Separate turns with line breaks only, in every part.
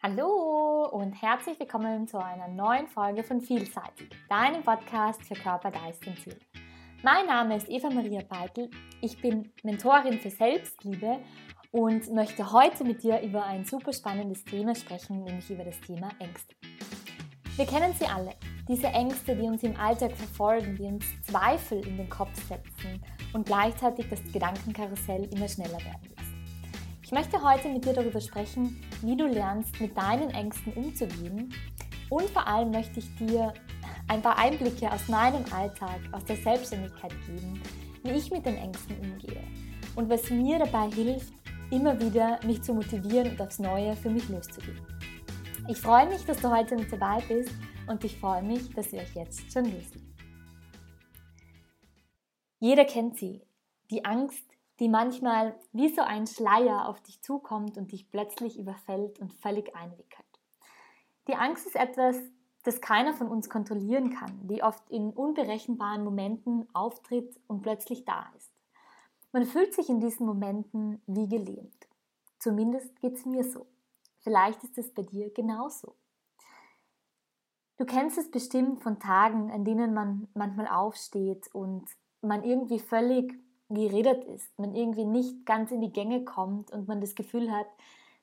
Hallo und herzlich willkommen zu einer neuen Folge von Vielseitig, deinem Podcast für Körper, Geist und Seele. Mein Name ist Eva Maria Beitel, ich bin Mentorin für Selbstliebe und möchte heute mit dir über ein super spannendes Thema sprechen, nämlich über das Thema Ängste. Wir kennen sie alle, diese Ängste, die uns im Alltag verfolgen, die uns Zweifel in den Kopf setzen und gleichzeitig das Gedankenkarussell immer schneller werden. Ich möchte heute mit dir darüber sprechen, wie du lernst, mit deinen Ängsten umzugehen. Und vor allem möchte ich dir ein paar Einblicke aus meinem Alltag, aus der Selbstständigkeit geben, wie ich mit den Ängsten umgehe und was mir dabei hilft, immer wieder mich zu motivieren und aufs Neue für mich loszugehen. Ich freue mich, dass du heute mit dabei bist und ich freue mich, dass wir euch jetzt schon loslegen. Jeder kennt sie, die Angst, die manchmal wie so ein Schleier auf dich zukommt und dich plötzlich überfällt und völlig einwickelt. Die Angst ist etwas, das keiner von uns kontrollieren kann, die oft in unberechenbaren Momenten auftritt und plötzlich da ist. Man fühlt sich in diesen Momenten wie gelähmt. Zumindest geht es mir so. Vielleicht ist es bei dir genauso. Du kennst es bestimmt von Tagen, an denen man manchmal aufsteht und man irgendwie völlig geredet ist, man irgendwie nicht ganz in die Gänge kommt und man das Gefühl hat,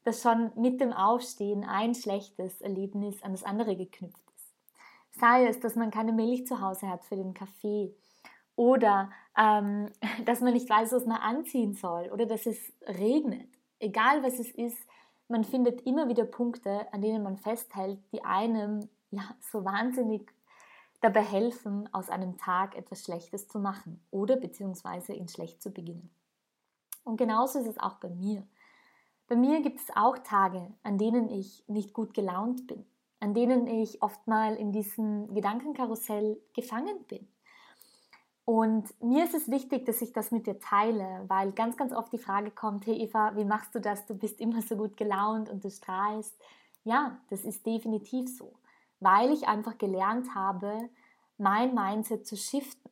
dass schon mit dem Aufstehen ein schlechtes Erlebnis an das andere geknüpft ist. Sei es, dass man keine Milch zu Hause hat für den Kaffee oder ähm, dass man nicht weiß, was man anziehen soll oder dass es regnet. Egal was es ist, man findet immer wieder Punkte, an denen man festhält, die einem ja so wahnsinnig dabei helfen, aus einem Tag etwas Schlechtes zu machen oder beziehungsweise ihn schlecht zu beginnen. Und genauso ist es auch bei mir. Bei mir gibt es auch Tage, an denen ich nicht gut gelaunt bin, an denen ich oft mal in diesem Gedankenkarussell gefangen bin. Und mir ist es wichtig, dass ich das mit dir teile, weil ganz, ganz oft die Frage kommt, hey Eva, wie machst du das? Du bist immer so gut gelaunt und du strahlst. Ja, das ist definitiv so weil ich einfach gelernt habe, mein Mindset zu shiften,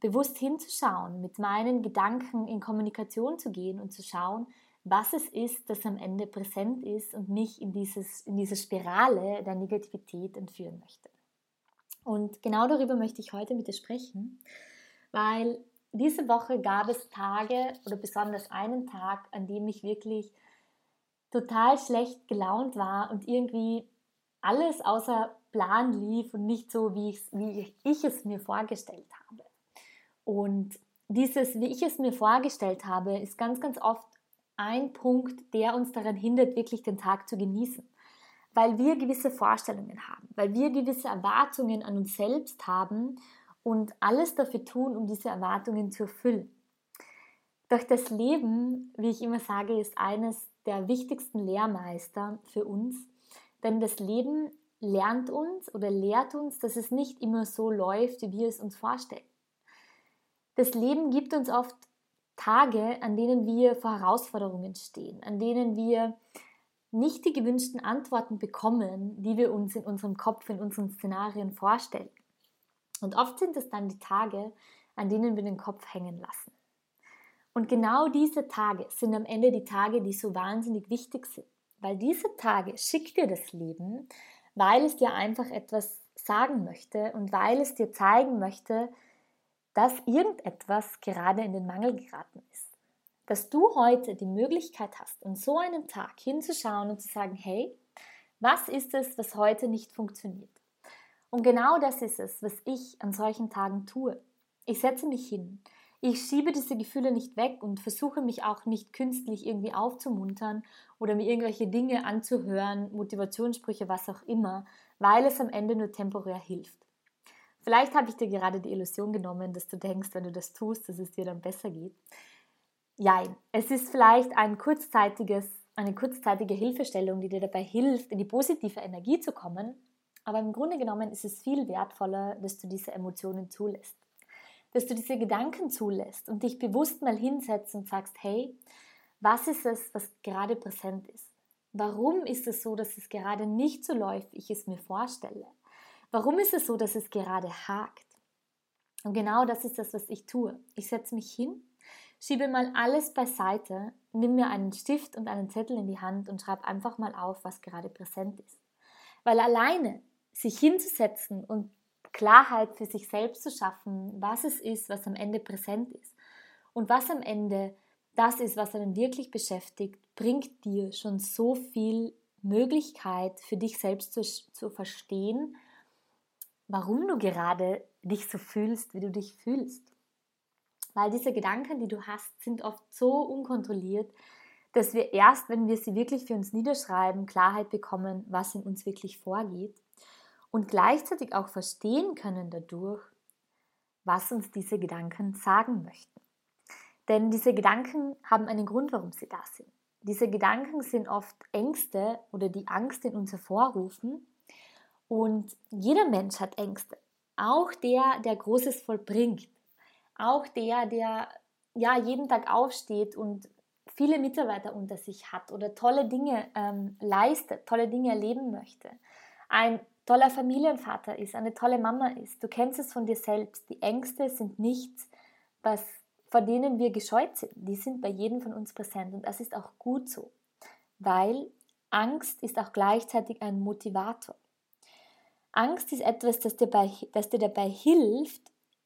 bewusst hinzuschauen, mit meinen Gedanken in Kommunikation zu gehen und zu schauen, was es ist, das am Ende präsent ist und mich in, dieses, in diese Spirale der Negativität entführen möchte. Und genau darüber möchte ich heute mit dir sprechen, weil diese Woche gab es Tage oder besonders einen Tag, an dem ich wirklich total schlecht gelaunt war und irgendwie alles außer Plan lief und nicht so, wie, wie ich es mir vorgestellt habe. Und dieses, wie ich es mir vorgestellt habe, ist ganz, ganz oft ein Punkt, der uns daran hindert, wirklich den Tag zu genießen. Weil wir gewisse Vorstellungen haben, weil wir gewisse Erwartungen an uns selbst haben und alles dafür tun, um diese Erwartungen zu erfüllen. Doch das Leben, wie ich immer sage, ist eines der wichtigsten Lehrmeister für uns, denn das Leben lernt uns oder lehrt uns, dass es nicht immer so läuft, wie wir es uns vorstellen. Das Leben gibt uns oft Tage, an denen wir vor Herausforderungen stehen, an denen wir nicht die gewünschten Antworten bekommen, die wir uns in unserem Kopf, in unseren Szenarien vorstellen. Und oft sind es dann die Tage, an denen wir den Kopf hängen lassen. Und genau diese Tage sind am Ende die Tage, die so wahnsinnig wichtig sind, weil diese Tage schickt dir das Leben, weil es dir einfach etwas sagen möchte und weil es dir zeigen möchte, dass irgendetwas gerade in den Mangel geraten ist. Dass du heute die Möglichkeit hast, an so einem Tag hinzuschauen und zu sagen, hey, was ist es, was heute nicht funktioniert? Und genau das ist es, was ich an solchen Tagen tue. Ich setze mich hin, ich schiebe diese Gefühle nicht weg und versuche mich auch nicht künstlich irgendwie aufzumuntern oder mir irgendwelche Dinge anzuhören, Motivationssprüche, was auch immer, weil es am Ende nur temporär hilft. Vielleicht habe ich dir gerade die Illusion genommen, dass du denkst, wenn du das tust, dass es dir dann besser geht. Jein, es ist vielleicht ein kurzzeitiges, eine kurzzeitige Hilfestellung, die dir dabei hilft, in die positive Energie zu kommen, aber im Grunde genommen ist es viel wertvoller, dass du diese Emotionen zulässt dass du diese Gedanken zulässt und dich bewusst mal hinsetzt und sagst, hey, was ist es, was gerade präsent ist? Warum ist es so, dass es gerade nicht so läuft, wie ich es mir vorstelle? Warum ist es so, dass es gerade hakt? Und genau das ist das, was ich tue. Ich setze mich hin, schiebe mal alles beiseite nimm mir einen Stift und einen Zettel in die Hand und schreib einfach mal auf, was gerade präsent ist. Weil alleine sich hinzusetzen und Klarheit für sich selbst zu schaffen, was es ist, was am Ende präsent ist und was am Ende das ist, was einen wirklich beschäftigt, bringt dir schon so viel Möglichkeit für dich selbst zu, zu verstehen, warum du gerade dich so fühlst, wie du dich fühlst. Weil diese Gedanken, die du hast, sind oft so unkontrolliert, dass wir erst, wenn wir sie wirklich für uns niederschreiben, Klarheit bekommen, was in uns wirklich vorgeht und gleichzeitig auch verstehen können dadurch, was uns diese Gedanken sagen möchten. Denn diese Gedanken haben einen Grund, warum sie da sind. Diese Gedanken sind oft Ängste oder die Angst in uns hervorrufen. Und jeder Mensch hat Ängste. Auch der, der Großes vollbringt. Auch der, der ja jeden Tag aufsteht und viele Mitarbeiter unter sich hat oder tolle Dinge ähm, leistet, tolle Dinge erleben möchte. Ein toller Familienvater ist, eine tolle Mama ist. Du kennst es von dir selbst. Die Ängste sind nichts, was vor denen wir gescheut sind, die sind bei jedem von uns präsent und das ist auch gut so, weil Angst ist auch gleichzeitig ein Motivator. Angst ist etwas, das dir, bei, das dir dabei hilft,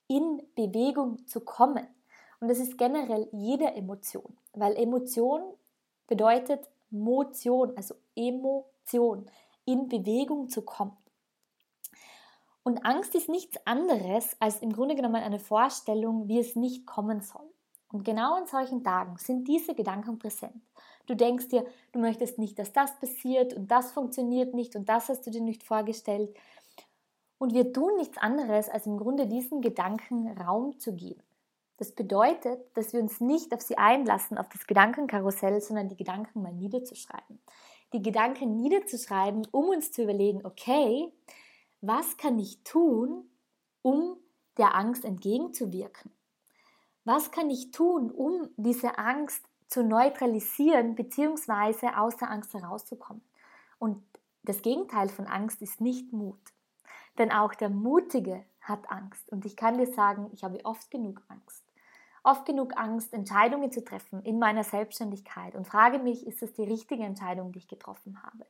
in Bewegung zu kommen. Und das ist generell jede Emotion, weil Emotion bedeutet Motion, also Emotion, in Bewegung zu kommen. Und Angst ist nichts anderes als im Grunde genommen eine Vorstellung, wie es nicht kommen soll. Und genau an solchen Tagen sind diese Gedanken präsent. Du denkst dir, du möchtest nicht, dass das passiert und das funktioniert nicht und das hast du dir nicht vorgestellt. Und wir tun nichts anderes, als im Grunde diesen Gedanken Raum zu geben. Das bedeutet, dass wir uns nicht auf sie einlassen, auf das Gedankenkarussell, sondern die Gedanken mal niederzuschreiben. Die Gedanken niederzuschreiben, um uns zu überlegen, okay, was kann ich tun, um der Angst entgegenzuwirken? Was kann ich tun, um diese Angst zu neutralisieren bzw. aus der Angst herauszukommen? Und das Gegenteil von Angst ist nicht Mut. Denn auch der Mutige hat Angst. Und ich kann dir sagen, ich habe oft genug Angst. Oft genug Angst, Entscheidungen zu treffen in meiner Selbstständigkeit und frage mich, ist das die richtige Entscheidung, die ich getroffen habe?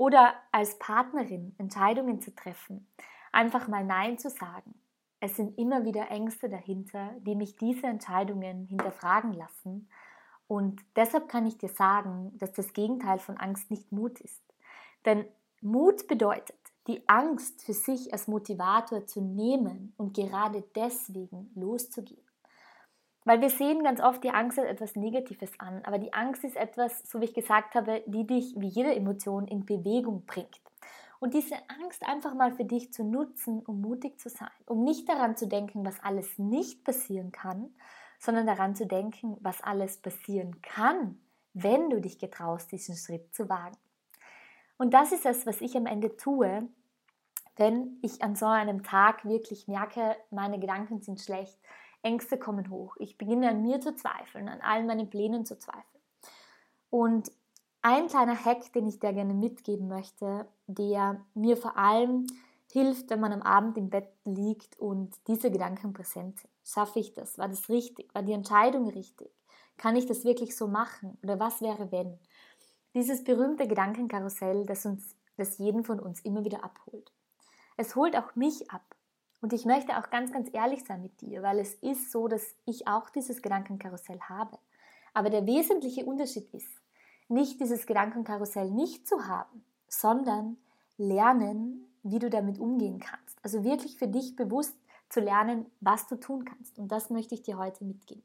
Oder als Partnerin Entscheidungen zu treffen, einfach mal Nein zu sagen. Es sind immer wieder Ängste dahinter, die mich diese Entscheidungen hinterfragen lassen. Und deshalb kann ich dir sagen, dass das Gegenteil von Angst nicht Mut ist. Denn Mut bedeutet, die Angst für sich als Motivator zu nehmen und gerade deswegen loszugehen. Weil wir sehen ganz oft die Angst als etwas Negatives an, aber die Angst ist etwas, so wie ich gesagt habe, die dich wie jede Emotion in Bewegung bringt. Und diese Angst einfach mal für dich zu nutzen, um mutig zu sein, um nicht daran zu denken, was alles nicht passieren kann, sondern daran zu denken, was alles passieren kann, wenn du dich getraust, diesen Schritt zu wagen. Und das ist es, was ich am Ende tue, wenn ich an so einem Tag wirklich merke, meine Gedanken sind schlecht, Ängste kommen hoch. Ich beginne an mir zu zweifeln, an allen meinen Plänen zu zweifeln. Und ein kleiner Hack, den ich dir gerne mitgeben möchte, der mir vor allem hilft, wenn man am Abend im Bett liegt und diese Gedanken präsent sind. Schaffe ich das? War das richtig? War die Entscheidung richtig? Kann ich das wirklich so machen? Oder was wäre, wenn? Dieses berühmte Gedankenkarussell, das uns, das jeden von uns immer wieder abholt. Es holt auch mich ab. Und ich möchte auch ganz, ganz ehrlich sein mit dir, weil es ist so, dass ich auch dieses Gedankenkarussell habe. Aber der wesentliche Unterschied ist, nicht dieses Gedankenkarussell nicht zu haben, sondern lernen, wie du damit umgehen kannst. Also wirklich für dich bewusst zu lernen, was du tun kannst. Und das möchte ich dir heute mitgeben.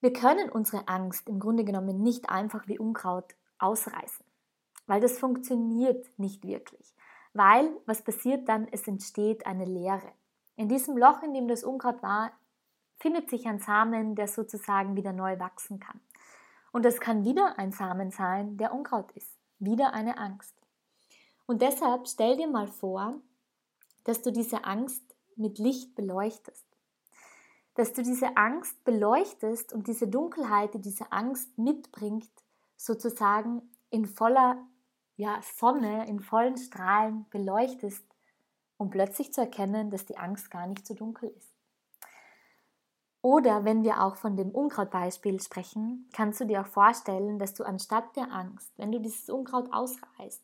Wir können unsere Angst im Grunde genommen nicht einfach wie Unkraut ausreißen, weil das funktioniert nicht wirklich. Weil, was passiert dann? Es entsteht eine Leere. In diesem Loch, in dem das Unkraut war, findet sich ein Samen, der sozusagen wieder neu wachsen kann. Und es kann wieder ein Samen sein, der Unkraut ist. Wieder eine Angst. Und deshalb stell dir mal vor, dass du diese Angst mit Licht beleuchtest. Dass du diese Angst beleuchtest und diese Dunkelheit, die diese Angst mitbringt, sozusagen in voller ja, Sonne in vollen Strahlen beleuchtest, um plötzlich zu erkennen, dass die Angst gar nicht so dunkel ist. Oder wenn wir auch von dem Unkrautbeispiel sprechen, kannst du dir auch vorstellen, dass du anstatt der Angst, wenn du dieses Unkraut ausreißt,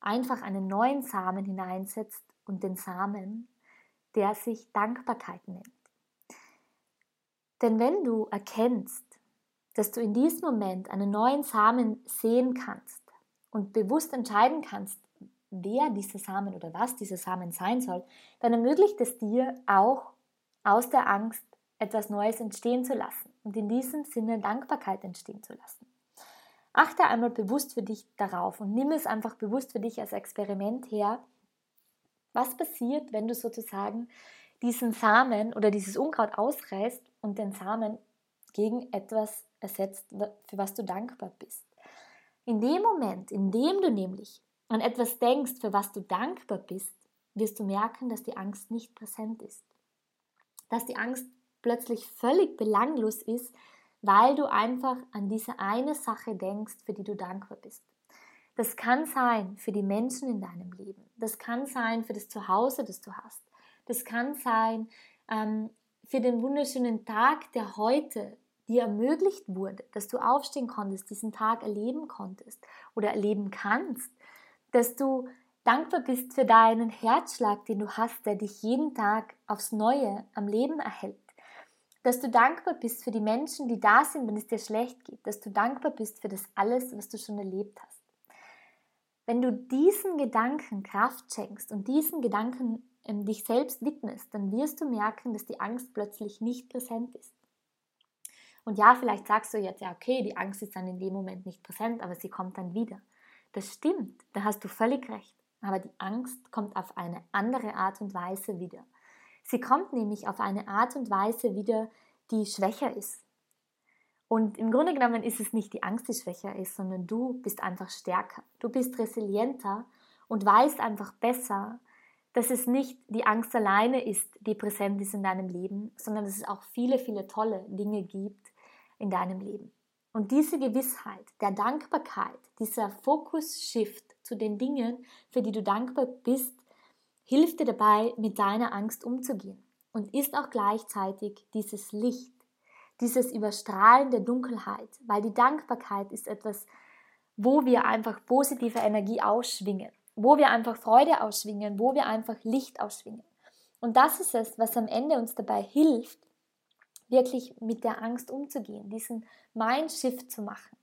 einfach einen neuen Samen hineinsetzt und den Samen, der sich Dankbarkeit nennt. Denn wenn du erkennst, dass du in diesem Moment einen neuen Samen sehen kannst und bewusst entscheiden kannst, wer dieser Samen oder was dieser Samen sein soll, dann ermöglicht es dir auch aus der Angst etwas Neues entstehen zu lassen und in diesem Sinne Dankbarkeit entstehen zu lassen. Achte einmal bewusst für dich darauf und nimm es einfach bewusst für dich als Experiment her. Was passiert, wenn du sozusagen diesen Samen oder dieses Unkraut ausreißt und den Samen gegen etwas ersetzt, für was du dankbar bist? In dem Moment, in dem du nämlich an etwas denkst, für was du dankbar bist, wirst du merken, dass die Angst nicht präsent ist. Dass die Angst plötzlich völlig belanglos ist, weil du einfach an diese eine Sache denkst, für die du dankbar bist. Das kann sein für die Menschen in deinem Leben. Das kann sein für das Zuhause, das du hast. Das kann sein ähm, für den wunderschönen Tag, der heute dir ermöglicht wurde, dass du aufstehen konntest, diesen Tag erleben konntest oder erleben kannst, dass du dankbar bist für deinen Herzschlag, den du hast, der dich jeden Tag aufs Neue am Leben erhält, dass du dankbar bist für die Menschen, die da sind, wenn es dir schlecht geht, dass du dankbar bist für das alles, was du schon erlebt hast. Wenn du diesen Gedanken Kraft schenkst und diesen Gedanken ähm, dich selbst widmest, dann wirst du merken, dass die Angst plötzlich nicht präsent ist. Und ja, vielleicht sagst du jetzt, ja, okay, die Angst ist dann in dem Moment nicht präsent, aber sie kommt dann wieder. Das stimmt, da hast du völlig recht. Aber die Angst kommt auf eine andere Art und Weise wieder. Sie kommt nämlich auf eine Art und Weise wieder, die schwächer ist. Und im Grunde genommen ist es nicht die Angst, die schwächer ist, sondern du bist einfach stärker. Du bist resilienter und weißt einfach besser, dass es nicht die Angst alleine ist, die präsent ist in deinem Leben, sondern dass es auch viele, viele tolle Dinge gibt in deinem Leben. Und diese Gewissheit der Dankbarkeit, dieser Fokus-Shift zu den Dingen, für die du dankbar bist, hilft dir dabei, mit deiner Angst umzugehen und ist auch gleichzeitig dieses Licht, dieses Überstrahlen der Dunkelheit, weil die Dankbarkeit ist etwas, wo wir einfach positive Energie ausschwingen, wo wir einfach Freude ausschwingen, wo wir einfach Licht ausschwingen. Und das ist es, was am Ende uns dabei hilft, wirklich mit der Angst umzugehen, diesen Mindshift zu machen.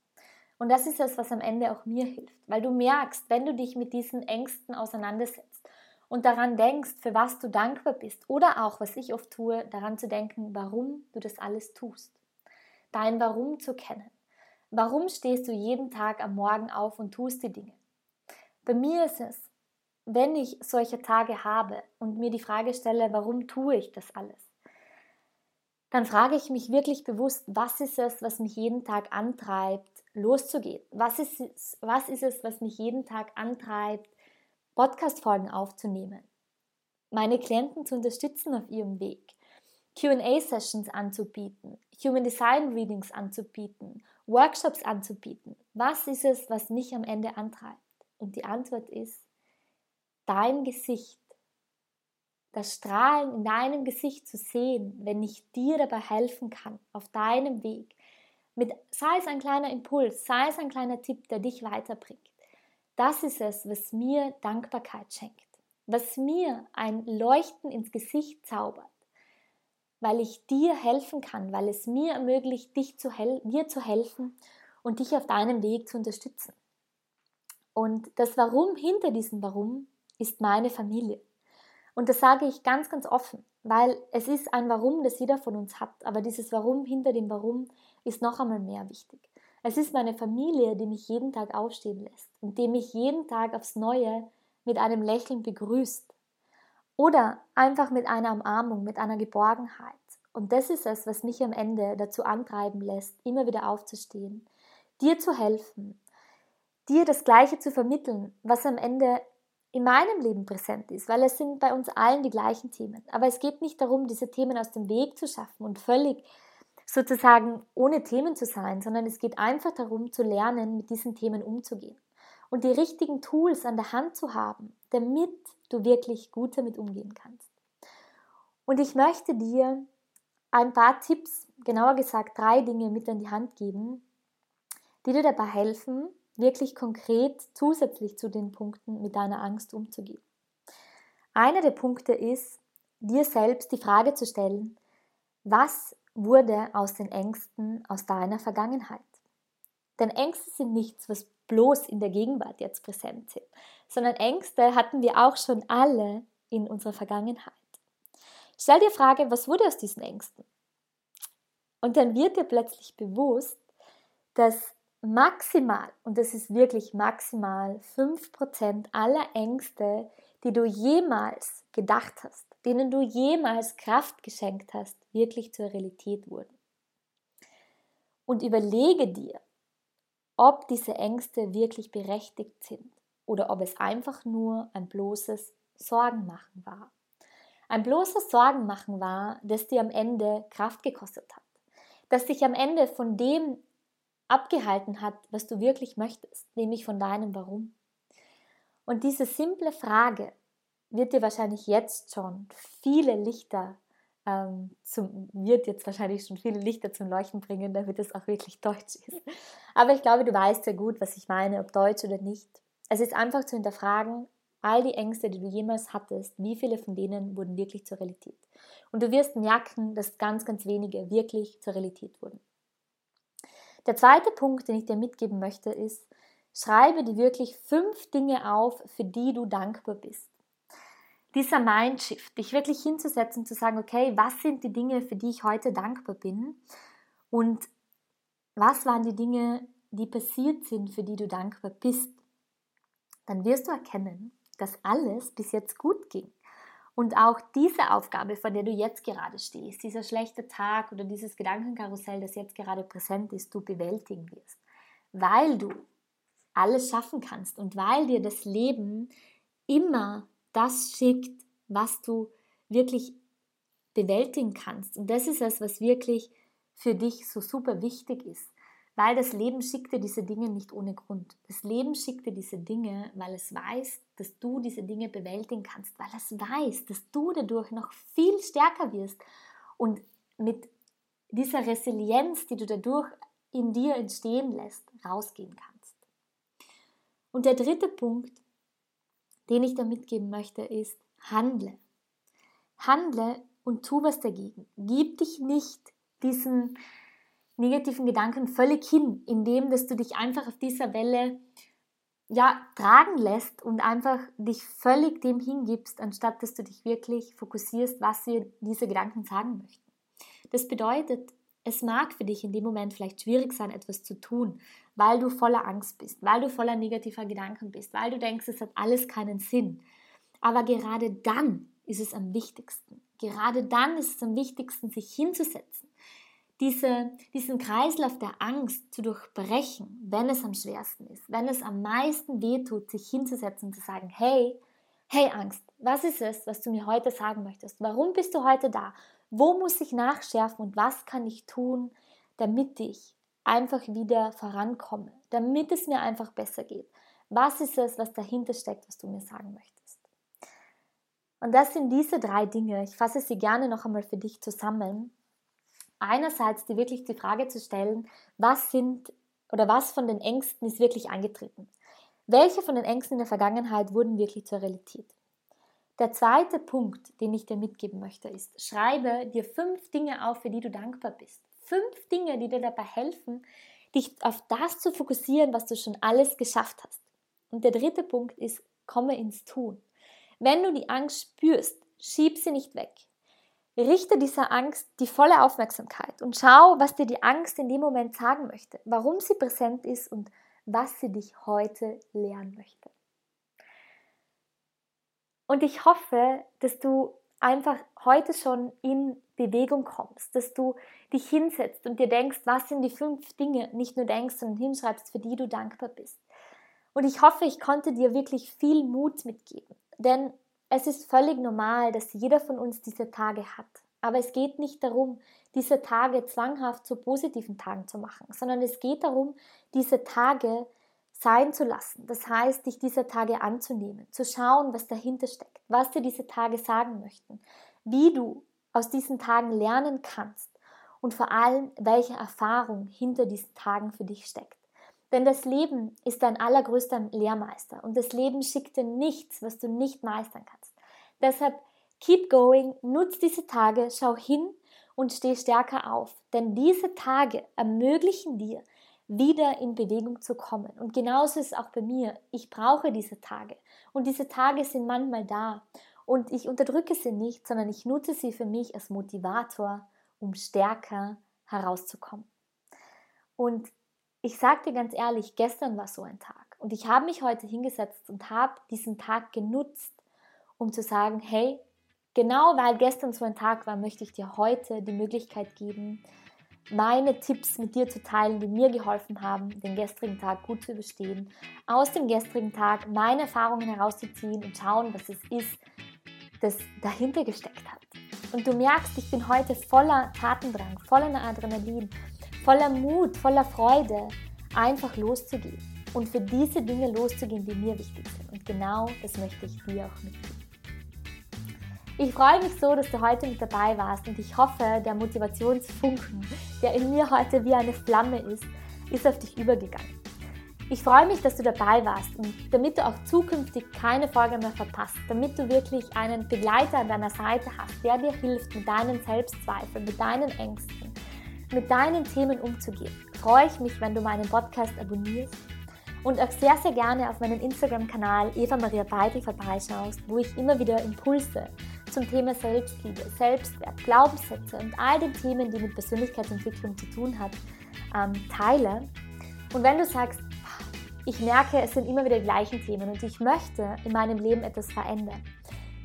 Und das ist es, was am Ende auch mir hilft, weil du merkst, wenn du dich mit diesen Ängsten auseinandersetzt und daran denkst, für was du dankbar bist oder auch, was ich oft tue, daran zu denken, warum du das alles tust. Dein Warum zu kennen. Warum stehst du jeden Tag am Morgen auf und tust die Dinge? Bei mir ist es, wenn ich solche Tage habe und mir die Frage stelle, warum tue ich das alles? dann frage ich mich wirklich bewusst, was ist es, was mich jeden Tag antreibt, loszugehen? Was ist es, was, ist es was mich jeden Tag antreibt, Podcast-Folgen aufzunehmen? Meine Klienten zu unterstützen auf ihrem Weg, QA-Sessions anzubieten, Human Design Readings anzubieten, Workshops anzubieten. Was ist es, was mich am Ende antreibt? Und die Antwort ist dein Gesicht das Strahlen in deinem Gesicht zu sehen, wenn ich dir dabei helfen kann, auf deinem Weg, mit, sei es ein kleiner Impuls, sei es ein kleiner Tipp, der dich weiterbringt. Das ist es, was mir Dankbarkeit schenkt, was mir ein Leuchten ins Gesicht zaubert, weil ich dir helfen kann, weil es mir ermöglicht, dich zu dir zu helfen und dich auf deinem Weg zu unterstützen. Und das Warum hinter diesem Warum ist meine Familie. Und das sage ich ganz, ganz offen, weil es ist ein Warum, das jeder von uns hat. Aber dieses Warum hinter dem Warum ist noch einmal mehr wichtig. Es ist meine Familie, die mich jeden Tag aufstehen lässt und die mich jeden Tag aufs Neue mit einem Lächeln begrüßt. Oder einfach mit einer Umarmung, mit einer Geborgenheit. Und das ist es, was mich am Ende dazu antreiben lässt, immer wieder aufzustehen, dir zu helfen, dir das Gleiche zu vermitteln, was am Ende in meinem Leben präsent ist, weil es sind bei uns allen die gleichen Themen. Aber es geht nicht darum, diese Themen aus dem Weg zu schaffen und völlig sozusagen ohne Themen zu sein, sondern es geht einfach darum zu lernen, mit diesen Themen umzugehen und die richtigen Tools an der Hand zu haben, damit du wirklich gut damit umgehen kannst. Und ich möchte dir ein paar Tipps, genauer gesagt drei Dinge mit an die Hand geben, die dir dabei helfen, wirklich konkret zusätzlich zu den Punkten mit deiner Angst umzugehen. Einer der Punkte ist, dir selbst die Frage zu stellen, was wurde aus den Ängsten aus deiner Vergangenheit? Denn Ängste sind nichts, was bloß in der Gegenwart jetzt präsent sind, sondern Ängste hatten wir auch schon alle in unserer Vergangenheit. Stell dir die Frage, was wurde aus diesen Ängsten? Und dann wird dir plötzlich bewusst, dass maximal, und das ist wirklich maximal, 5% aller Ängste, die du jemals gedacht hast, denen du jemals Kraft geschenkt hast, wirklich zur Realität wurden. Und überlege dir, ob diese Ängste wirklich berechtigt sind oder ob es einfach nur ein bloßes Sorgenmachen war. Ein bloßes Sorgenmachen war, das dir am Ende Kraft gekostet hat, das dich am Ende von dem abgehalten hat, was du wirklich möchtest, nämlich von deinem Warum. Und diese simple Frage wird dir wahrscheinlich jetzt schon viele Lichter ähm, zum, wird jetzt wahrscheinlich schon viele Lichter zum Leuchten bringen, damit es auch wirklich Deutsch ist. Aber ich glaube, du weißt sehr gut, was ich meine, ob Deutsch oder nicht. Es ist einfach zu hinterfragen, all die Ängste, die du jemals hattest, wie viele von denen wurden wirklich zur Realität? Und du wirst merken, dass ganz, ganz wenige wirklich zur Realität wurden. Der zweite Punkt, den ich dir mitgeben möchte, ist, schreibe dir wirklich fünf Dinge auf, für die du dankbar bist. Dieser Mindshift, dich wirklich hinzusetzen, zu sagen, okay, was sind die Dinge, für die ich heute dankbar bin? Und was waren die Dinge, die passiert sind, für die du dankbar bist? Dann wirst du erkennen, dass alles bis jetzt gut ging. Und auch diese Aufgabe, vor der du jetzt gerade stehst, dieser schlechte Tag oder dieses Gedankenkarussell, das jetzt gerade präsent ist, du bewältigen wirst. Weil du alles schaffen kannst und weil dir das Leben immer das schickt, was du wirklich bewältigen kannst. Und das ist es, was wirklich für dich so super wichtig ist. Weil das Leben schickt dir diese Dinge nicht ohne Grund. Das Leben schickt dir diese Dinge, weil es weiß, dass du diese Dinge bewältigen kannst, weil es weiß, dass du dadurch noch viel stärker wirst und mit dieser Resilienz, die du dadurch in dir entstehen lässt, rausgehen kannst. Und der dritte Punkt, den ich da mitgeben möchte, ist, handle. Handle und tu was dagegen. Gib dich nicht diesen negativen Gedanken völlig hin, indem dass du dich einfach auf dieser Welle ja, tragen lässt und einfach dich völlig dem hingibst, anstatt dass du dich wirklich fokussierst, was dir diese Gedanken sagen möchten. Das bedeutet, es mag für dich in dem Moment vielleicht schwierig sein, etwas zu tun, weil du voller Angst bist, weil du voller negativer Gedanken bist, weil du denkst, es hat alles keinen Sinn. Aber gerade dann ist es am wichtigsten. Gerade dann ist es am wichtigsten, sich hinzusetzen, diese, diesen Kreislauf der Angst zu durchbrechen, wenn es am schwersten ist, wenn es am meisten wehtut, sich hinzusetzen und zu sagen, hey, hey Angst, was ist es, was du mir heute sagen möchtest? Warum bist du heute da? Wo muss ich nachschärfen und was kann ich tun, damit ich einfach wieder vorankomme, damit es mir einfach besser geht? Was ist es, was dahinter steckt, was du mir sagen möchtest? Und das sind diese drei Dinge. Ich fasse sie gerne noch einmal für dich zusammen, einerseits dir wirklich die Frage zu stellen, was sind oder was von den Ängsten ist wirklich eingetreten? Welche von den Ängsten in der Vergangenheit wurden wirklich zur Realität? Der zweite Punkt, den ich dir mitgeben möchte, ist, schreibe dir fünf Dinge auf, für die du dankbar bist. Fünf Dinge, die dir dabei helfen, dich auf das zu fokussieren, was du schon alles geschafft hast. Und der dritte Punkt ist, komme ins Tun. Wenn du die Angst spürst, schieb sie nicht weg. Richte dieser Angst die volle Aufmerksamkeit und schau, was dir die Angst in dem Moment sagen möchte, warum sie präsent ist und was sie dich heute lernen möchte. Und ich hoffe, dass du einfach heute schon in Bewegung kommst, dass du dich hinsetzt und dir denkst, was sind die fünf Dinge, nicht nur denkst, sondern hinschreibst, für die du dankbar bist. Und ich hoffe, ich konnte dir wirklich viel Mut mitgeben, denn es ist völlig normal, dass jeder von uns diese Tage hat. Aber es geht nicht darum, diese Tage zwanghaft zu positiven Tagen zu machen, sondern es geht darum, diese Tage sein zu lassen. Das heißt, dich dieser Tage anzunehmen, zu schauen, was dahinter steckt, was dir diese Tage sagen möchten, wie du aus diesen Tagen lernen kannst und vor allem, welche Erfahrung hinter diesen Tagen für dich steckt. Denn das Leben ist dein allergrößter Lehrmeister und das Leben schickt dir nichts, was du nicht meistern kannst. Deshalb keep going, nutz diese Tage, schau hin und steh stärker auf, denn diese Tage ermöglichen dir, wieder in Bewegung zu kommen. Und genauso ist es auch bei mir. Ich brauche diese Tage. Und diese Tage sind manchmal da. Und ich unterdrücke sie nicht, sondern ich nutze sie für mich als Motivator, um stärker herauszukommen. Und ich sage dir ganz ehrlich, gestern war so ein Tag. Und ich habe mich heute hingesetzt und habe diesen Tag genutzt, um zu sagen, hey, genau weil gestern so ein Tag war, möchte ich dir heute die Möglichkeit geben, meine Tipps mit dir zu teilen, die mir geholfen haben, den gestrigen Tag gut zu überstehen, aus dem gestrigen Tag meine Erfahrungen herauszuziehen und schauen, was es ist, das dahinter gesteckt hat. Und du merkst, ich bin heute voller Tatendrang, voller Adrenalin, voller Mut, voller Freude, einfach loszugehen und für diese Dinge loszugehen, die mir wichtig sind. Und genau das möchte ich dir auch mitgeben. Ich freue mich so, dass du heute mit dabei warst und ich hoffe, der Motivationsfunken, der in mir heute wie eine Flamme ist, ist auf dich übergegangen. Ich freue mich, dass du dabei warst und damit du auch zukünftig keine Folge mehr verpasst, damit du wirklich einen Begleiter an deiner Seite hast, der dir hilft, mit deinen Selbstzweifeln, mit deinen Ängsten, mit deinen Themen umzugehen, freue ich mich, wenn du meinen Podcast abonnierst und auch sehr, sehr gerne auf meinem Instagram-Kanal Eva Maria Beitel vorbeischaust, wo ich immer wieder Impulse zum Thema Selbstliebe, Selbstwert, Glaubenssätze und all den Themen, die mit Persönlichkeitsentwicklung zu tun hat, ähm, teile. Und wenn du sagst, ich merke, es sind immer wieder die gleichen Themen und ich möchte in meinem Leben etwas verändern,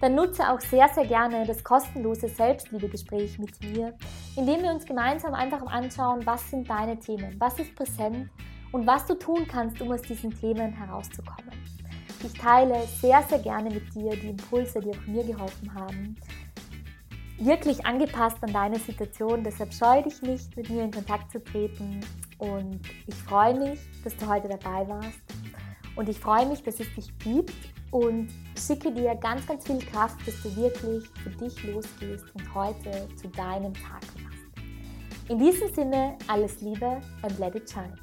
dann nutze auch sehr, sehr gerne das kostenlose Selbstliebegespräch mit mir, indem wir uns gemeinsam einfach anschauen, was sind deine Themen, was ist präsent und was du tun kannst, um aus diesen Themen herauszukommen. Ich teile sehr, sehr gerne mit dir die Impulse, die auch mir geholfen haben, wirklich angepasst an deine Situation. Deshalb scheue dich nicht, mit mir in Kontakt zu treten. Und ich freue mich, dass du heute dabei warst. Und ich freue mich, dass es dich gibt und schicke dir ganz, ganz viel Kraft, dass du wirklich für dich losgehst und heute zu deinem Tag machst. In diesem Sinne, alles Liebe and let it shine.